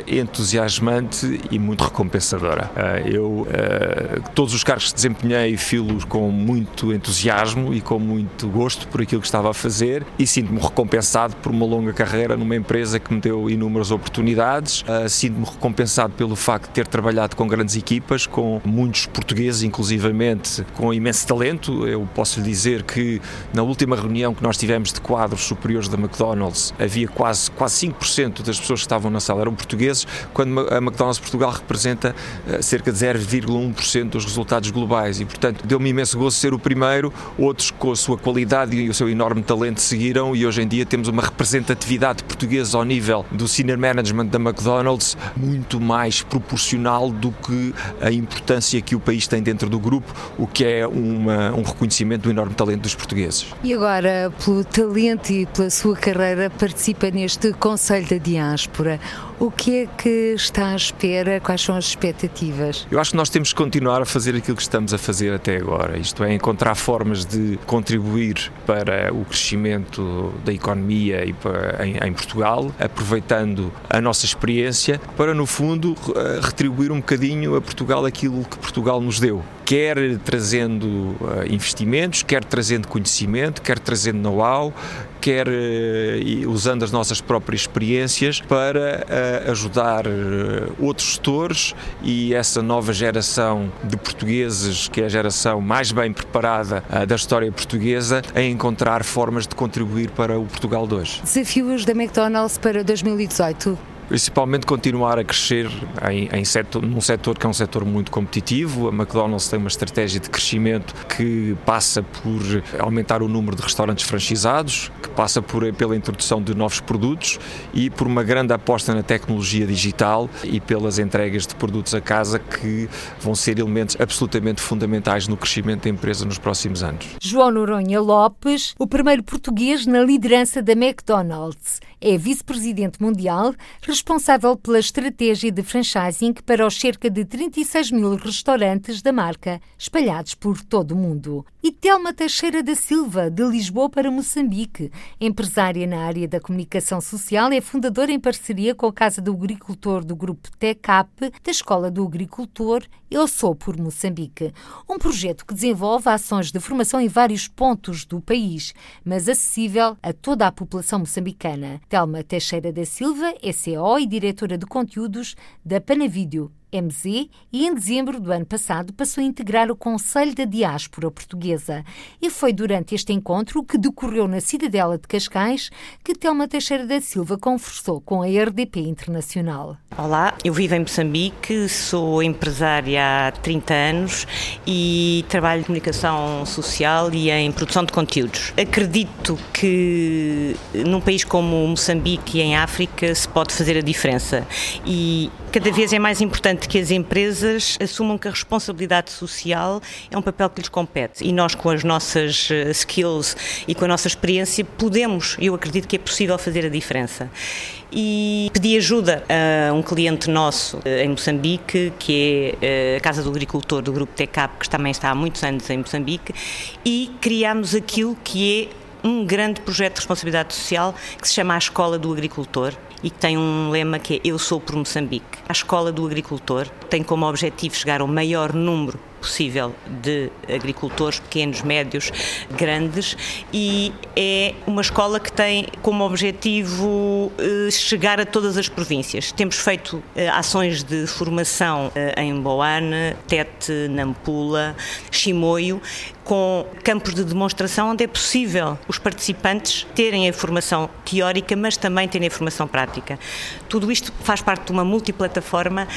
entusiasmante e muito recompensadora. Eu, todos os cargos que desempenhei, filo com muito entusiasmo e com muito gosto por aquilo que estava a fazer e sinto-me recompensado por uma longa carreira numa empresa que me deu inúmeras oportunidades. Sinto-me recompensado pelo facto de ter trabalhado com grandes equipas, com muitos portugueses, inclusivamente com imenso talento. Eu posso lhe dizer que na última reunião que nós tivemos de quadros superiores da McDonald's, havia quase, quase 5% das pessoas que estavam na sala eram portugueses, quando a McDonald's Portugal representa eh, cerca de 0,1% dos resultados globais. E, portanto, deu-me imenso gosto ser o primeiro. Outros, com a sua qualidade e o seu enorme talento, seguiram. E hoje em dia temos uma representatividade portuguesa ao nível do senior management da McDonald's muito mais proporcional do que a importância que o país tem dentro do grupo, o que é uma, um reconhecimento do enorme talento dos portugueses. E agora, pelo talento e pela sua carreira, participa neste Conselho da Diáspora. O que é que está à espera? Quais são as expectativas? Eu acho que nós temos que continuar a fazer aquilo que estamos a fazer até agora, isto é, encontrar formas de contribuir para o crescimento da economia e para, em, em Portugal, aproveitando a nossa experiência para, no fundo, retribuir um bocadinho a Portugal aquilo que Portugal nos deu. Quer trazendo uh, investimentos, quer trazendo conhecimento, quer trazendo know-how, quer uh, usando as nossas próprias experiências para uh, ajudar outros gestores e essa nova geração de portugueses, que é a geração mais bem preparada da história portuguesa, a encontrar formas de contribuir para o Portugal de hoje. Desafios da McDonald's para 2018 principalmente continuar a crescer em, em setor, num setor que é um setor muito competitivo. A McDonald's tem uma estratégia de crescimento que passa por aumentar o número de restaurantes franchisados, que passa por, pela introdução de novos produtos e por uma grande aposta na tecnologia digital e pelas entregas de produtos a casa que vão ser elementos absolutamente fundamentais no crescimento da empresa nos próximos anos. João Noronha Lopes, o primeiro português na liderança da McDonald's, é vice-presidente mundial, responsável pela estratégia de franchising para os cerca de 36 mil restaurantes da marca, espalhados por todo o mundo. E Telma Teixeira da Silva, de Lisboa para Moçambique, empresária na área da comunicação social, é fundadora em parceria com a Casa do Agricultor do Grupo TECAP, da Escola do Agricultor Eu Sou por Moçambique. Um projeto que desenvolve ações de formação em vários pontos do país, mas acessível a toda a população moçambicana. Telma Teixeira da Silva é CEO e diretora de conteúdos da Panavídeo, MZ e em dezembro do ano passado passou a integrar o Conselho da Diáspora Portuguesa. E foi durante este encontro, que decorreu na Cidadela de Cascais, que Telma Teixeira da Silva conversou com a RDP Internacional. Olá, eu vivo em Moçambique, sou empresária há 30 anos e trabalho em comunicação social e em produção de conteúdos. Acredito que num país como Moçambique e em África se pode fazer a diferença e cada vez é mais importante importante que as empresas assumam que a responsabilidade social é um papel que lhes compete. E nós, com as nossas eh, skills e com a nossa experiência, podemos, eu acredito que é possível fazer a diferença. E pedi ajuda a um cliente nosso eh, em Moçambique, que é eh, a Casa do Agricultor do Grupo TECAP, que também está há muitos anos em Moçambique, e criámos aquilo que é um grande projeto de responsabilidade social que se chama a Escola do Agricultor e que tem um lema que é Eu sou por Moçambique. A Escola do Agricultor tem como objetivo chegar ao maior número possível de agricultores pequenos, médios, grandes e é uma escola que tem como objetivo eh, chegar a todas as províncias. Temos feito eh, ações de formação eh, em Boane, Tete, Nampula, Chimoio, com campos de demonstração onde é possível os participantes terem a formação teórica, mas também terem a formação prática. Tudo isto faz parte de uma multiplataforma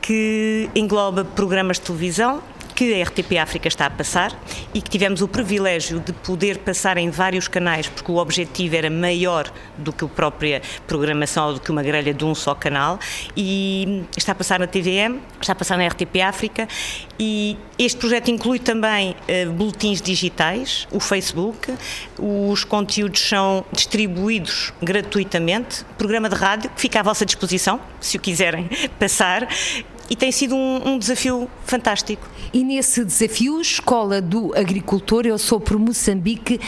que engloba programas de televisão, que a RTP África está a passar e que tivemos o privilégio de poder passar em vários canais, porque o objetivo era maior do que a própria programação ou do que uma grelha de um só canal. E está a passar na TVM, está a passar na RTP África e este projeto inclui também uh, boletins digitais, o Facebook, os conteúdos são distribuídos gratuitamente, programa de rádio que fica à vossa disposição, se o quiserem *laughs* passar, e tem sido um, um, desafio fantástico. E nesse desafio, Escola do Agricultor, eu sou por Moçambique,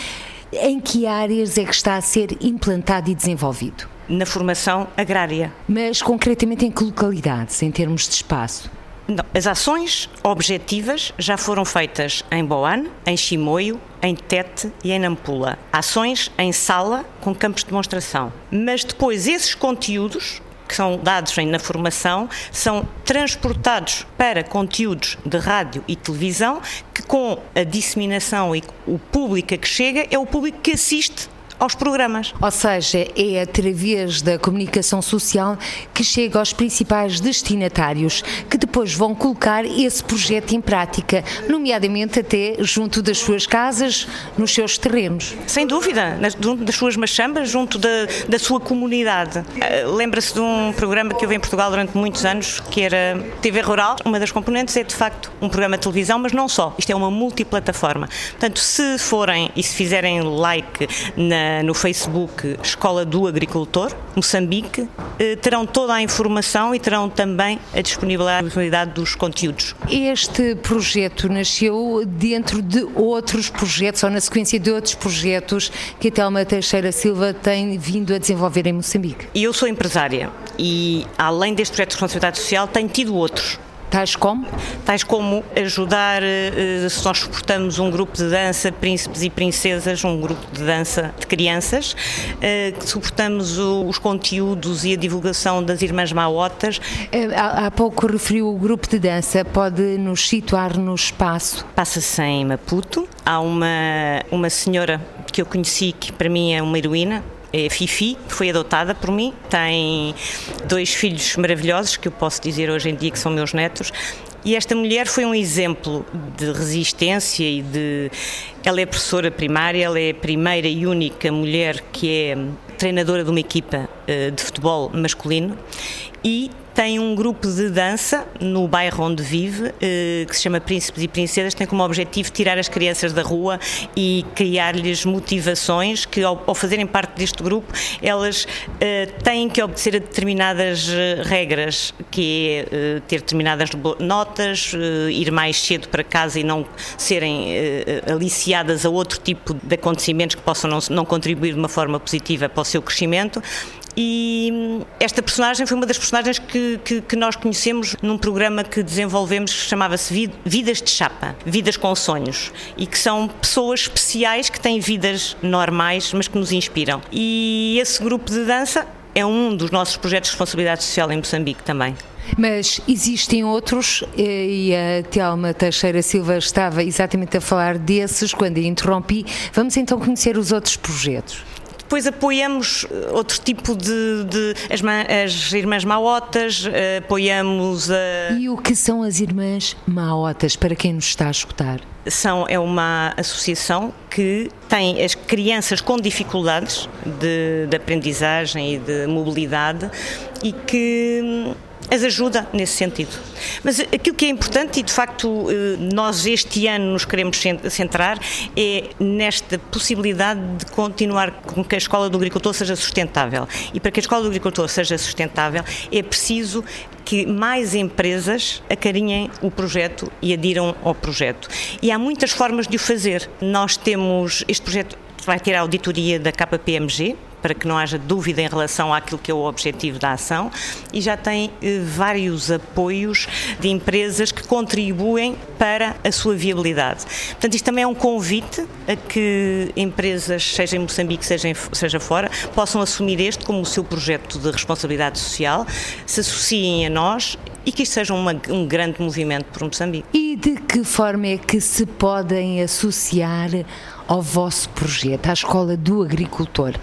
em que áreas é que está a ser implantado e desenvolvido? Na formação agrária. Mas concretamente em que localidades, em termos de espaço? Não, as ações objetivas já foram feitas em Boane, em Chimoio, em Tete e em Nampula. Ações em sala com campos de demonstração. Mas depois esses conteúdos que são dados na formação são transportados para conteúdos de rádio e televisão que com a disseminação e o público que chega é o público que assiste aos programas. Ou seja, é através da comunicação social que chega aos principais destinatários, que depois vão colocar esse projeto em prática, nomeadamente até junto das suas casas, nos seus terrenos. Sem dúvida, junto das suas machambas, junto da, da sua comunidade. Uh, Lembra-se de um programa que houve em Portugal durante muitos anos, que era TV Rural. Uma das componentes é, de facto, um programa de televisão, mas não só. Isto é uma multiplataforma. Portanto, se forem e se fizerem like na no Facebook Escola do Agricultor, Moçambique, eh, terão toda a informação e terão também a disponibilidade dos conteúdos. Este projeto nasceu dentro de outros projetos ou na sequência de outros projetos que a Telma Teixeira Silva tem vindo a desenvolver em Moçambique. Eu sou empresária e, além deste projeto de responsabilidade social, tenho tido outros. Tais como? Tais como ajudar, eh, se nós suportamos um grupo de dança, príncipes e princesas, um grupo de dança de crianças, eh, suportamos os conteúdos e a divulgação das Irmãs Maotas. Eh, há, pouco referiu o grupo de dança, pode nos situar no espaço? Passa-se em Maputo, há uma, uma senhora que eu conheci, que para mim é uma heroína, é Fifi, foi adotada por mim, tem dois filhos maravilhosos que eu posso dizer hoje em dia que são meus netos. E esta mulher foi um exemplo de resistência e de. Ela é professora primária, ela é a primeira e única mulher que é treinadora de uma equipa eh, de futebol masculino e tem um grupo de dança no bairro onde vive, eh, que se chama Príncipes e Princesas, tem como objetivo tirar as crianças da rua e criar-lhes motivações que, ao, fazerem parte deste grupo, elas eh, têm que obedecer a determinadas eh, regras, que é ter determinadas notas, ir mais cedo para casa e não serem aliciadas a outro tipo de acontecimentos que possam não, não contribuir de uma forma positiva para o seu crescimento e esta personagem foi uma das personagens que, que, que nós conhecemos num programa que desenvolvemos que chamava-se Vidas de Chapa, Vidas com Sonhos, e que são pessoas especiais que têm vidas normais, mas que nos inspiram. E esse grupo de dança é um dos nossos projetos de responsabilidade social em Moçambique também. Mas existem outros, eh, e a Telma Teixeira Silva estava exatamente a falar desses quando a interrompi. Vamos então conhecer os outros projetos. Depois apoiamos eh, outro tipo de. de as, as, Irmãs Maotas, eh, apoiamos a. E o que são as Irmãs Maotas, para quem nos está a escutar? São, é uma associação que tem as crianças com dificuldades de, de aprendizagem e de mobilidade e que as ajuda nesse sentido. Mas aquilo que é importante, e de facto eh, nós este ano nos queremos centrar, é nesta possibilidade de continuar com que a Escola do Agricultor seja sustentável. E para que a Escola do Agricultor seja sustentável, é preciso que mais empresas acarinhem o projeto e adiram ao projeto. E há muitas formas de o fazer. Nós temos este projeto vai ter a auditoria da KPMG, para que não haja dúvida em relação àquilo que é o objetivo da ação e já tem eh, vários apoios de empresas que contribuem para a sua viabilidade. Portanto, isto também é um convite a que empresas, seja em Moçambique, seja, em, seja fora, possam assumir este como o seu projeto de responsabilidade social, se associem a nós e que isto seja uma, um grande movimento por Moçambique. E de que forma é que se podem associar ao vosso projeto, à Escola do Agricultor.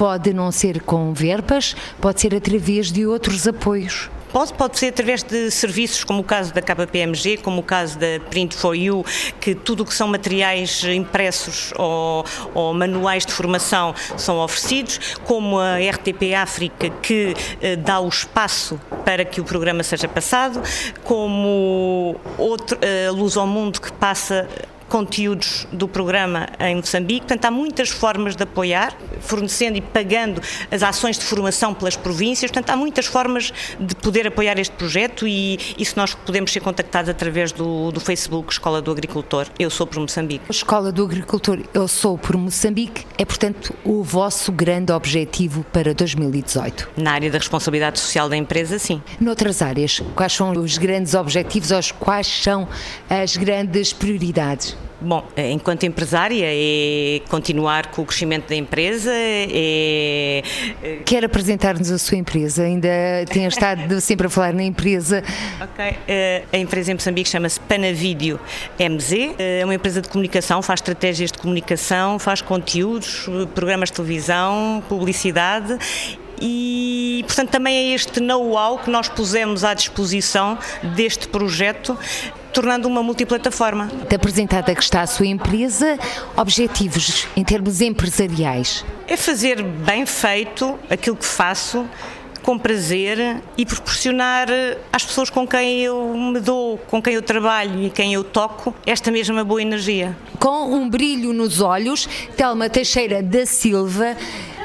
Pode não ser com verbas, pode ser através de outros apoios. Pode, pode ser através de serviços como o caso da KPMG, como o caso da Print for You, que tudo o que são materiais impressos ou, ou, manuais de formação são oferecidos, como a RTP África, que eh, dá o espaço para que o programa seja passado, como outro, eh, Luz ao Mundo, que passa conteúdos do programa em Moçambique. Portanto, há muitas formas de apoiar, fornecendo e pagando as ações de formação pelas províncias. Portanto, há muitas formas de poder apoiar este projeto e, se nós podemos ser contactados através do, do Facebook Escola do Agricultor. Eu sou por Moçambique. A Escola do Agricultor Eu Sou por Moçambique é, portanto, o vosso grande objetivo para 2018. Na área da responsabilidade social da empresa, sim. Noutras áreas, quais são os grandes objetivos ou quais são as grandes prioridades? Bom, enquanto empresária é continuar com o crescimento da empresa, é... Quer apresentar-nos a sua empresa? Ainda tem estado *laughs* sempre a falar na empresa. Ok, eh, a empresa em Moçambique chama-se Panavídeo MZ, é uma empresa de comunicação, faz estratégias de comunicação, faz conteúdos, programas de televisão, publicidade e, portanto, também é este know-how que nós pusemos à disposição deste projeto tornando uma multiplataforma. Apresentada que está a sua empresa, objetivos em termos empresariais? É fazer bem feito aquilo que faço com prazer e proporcionar às pessoas com quem eu me dou, com quem eu trabalho e quem eu toco, esta mesma boa energia. Com um brilho nos olhos, Telma Teixeira da Silva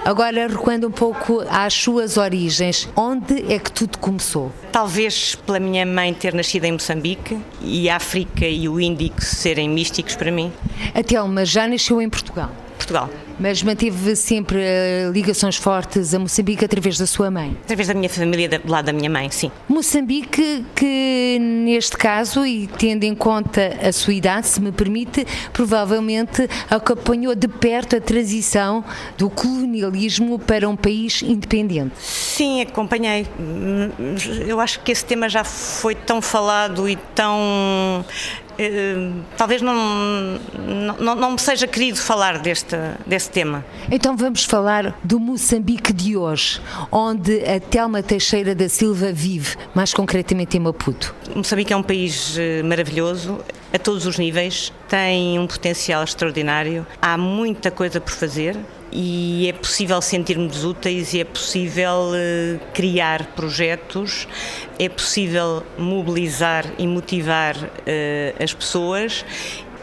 Agora, recuando um pouco às suas origens, onde é que tudo começou? Talvez pela minha mãe ter nascido em Moçambique e a África e o Índico serem místicos para mim. A Telma já nasceu em Portugal? Portugal. Mas manteve sempre uh, ligações fortes a Moçambique através da sua mãe? Através da minha família, do lado da minha mãe, sim. Moçambique, que neste caso, e tendo em conta a sua idade, se me permite, provavelmente acompanhou de perto a transição do colonialismo para um país independente. Sim, acompanhei. Eu acho que esse tema já foi tão falado e tão eh, talvez não, não, não me seja querido falar deste, deste tema. Então vamos falar do Moçambique de hoje, onde a Telma Teixeira da Silva vive, mais concretamente em Maputo. Moçambique é um país eh, maravilhoso, a todos os níveis, tem um potencial extraordinário, há muita coisa por fazer e é possível sentirmos úteis e é possível uh, criar projetos, é possível mobilizar e motivar uh, as pessoas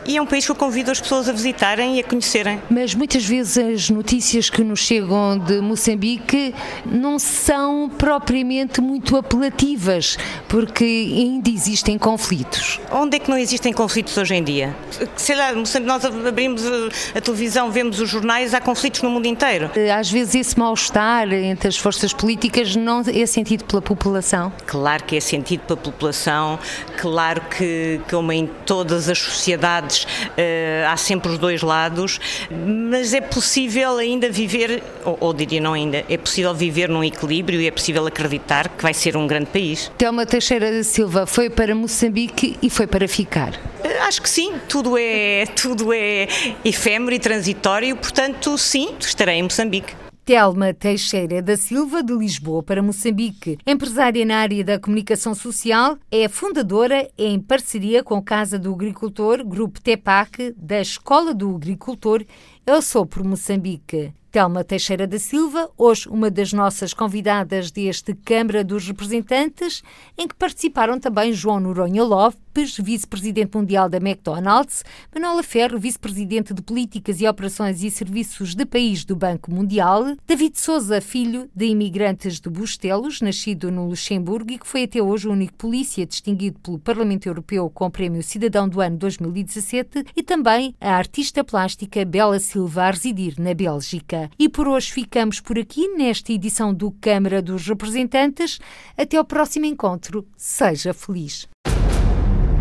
e é um país que eu convido as pessoas a visitarem e a conhecerem. Mas muitas vezes as notícias que nos chegam de Moçambique não são propriamente muito apelativas, porque ainda existem conflitos. Onde é que não existem conflitos hoje em dia? Sei lá, nós abrimos a televisão, vemos os jornais, há conflitos no mundo inteiro. Às vezes esse mal-estar entre as forças políticas não é sentido pela população? Claro que é sentido pela população, claro que, como em todas as sociedades, uh, há sempre os dois lados, mas é possível ainda viver, ou, ou, diria não ainda, é possível viver num equilíbrio e é possível acreditar que vai ser um grande país. Telma Teixeira da Silva foi para Moçambique e foi para ficar. Uh, acho que sim, tudo é, *laughs* tudo é efêmero e transitório, portanto, sim, estarei em Moçambique. Telma Teixeira da Silva, de Lisboa para Moçambique. Empresária na área da comunicação social, é fundadora, em parceria com a Casa do Agricultor, Grupo TEPAC, da Escola do Agricultor Eu Sou por Moçambique. Telma Teixeira da Silva, hoje uma das nossas convidadas deste Câmara dos Representantes, em que participaram também João Noronha Lopes, vice-presidente mundial da McDonald's, Manuela Ferro, vice-presidente de Políticas e Operações e Serviços de País do Banco Mundial, David Souza, filho de imigrantes de Bustelos, nascido no Luxemburgo e que foi até hoje o único polícia distinguido pelo Parlamento Europeu com o Prémio Cidadão do Ano 2017, e também a artista plástica Bela Silva, a residir na Bélgica. E por hoje ficamos por aqui nesta edição do Câmara dos Representantes. Até ao próximo encontro. Seja feliz.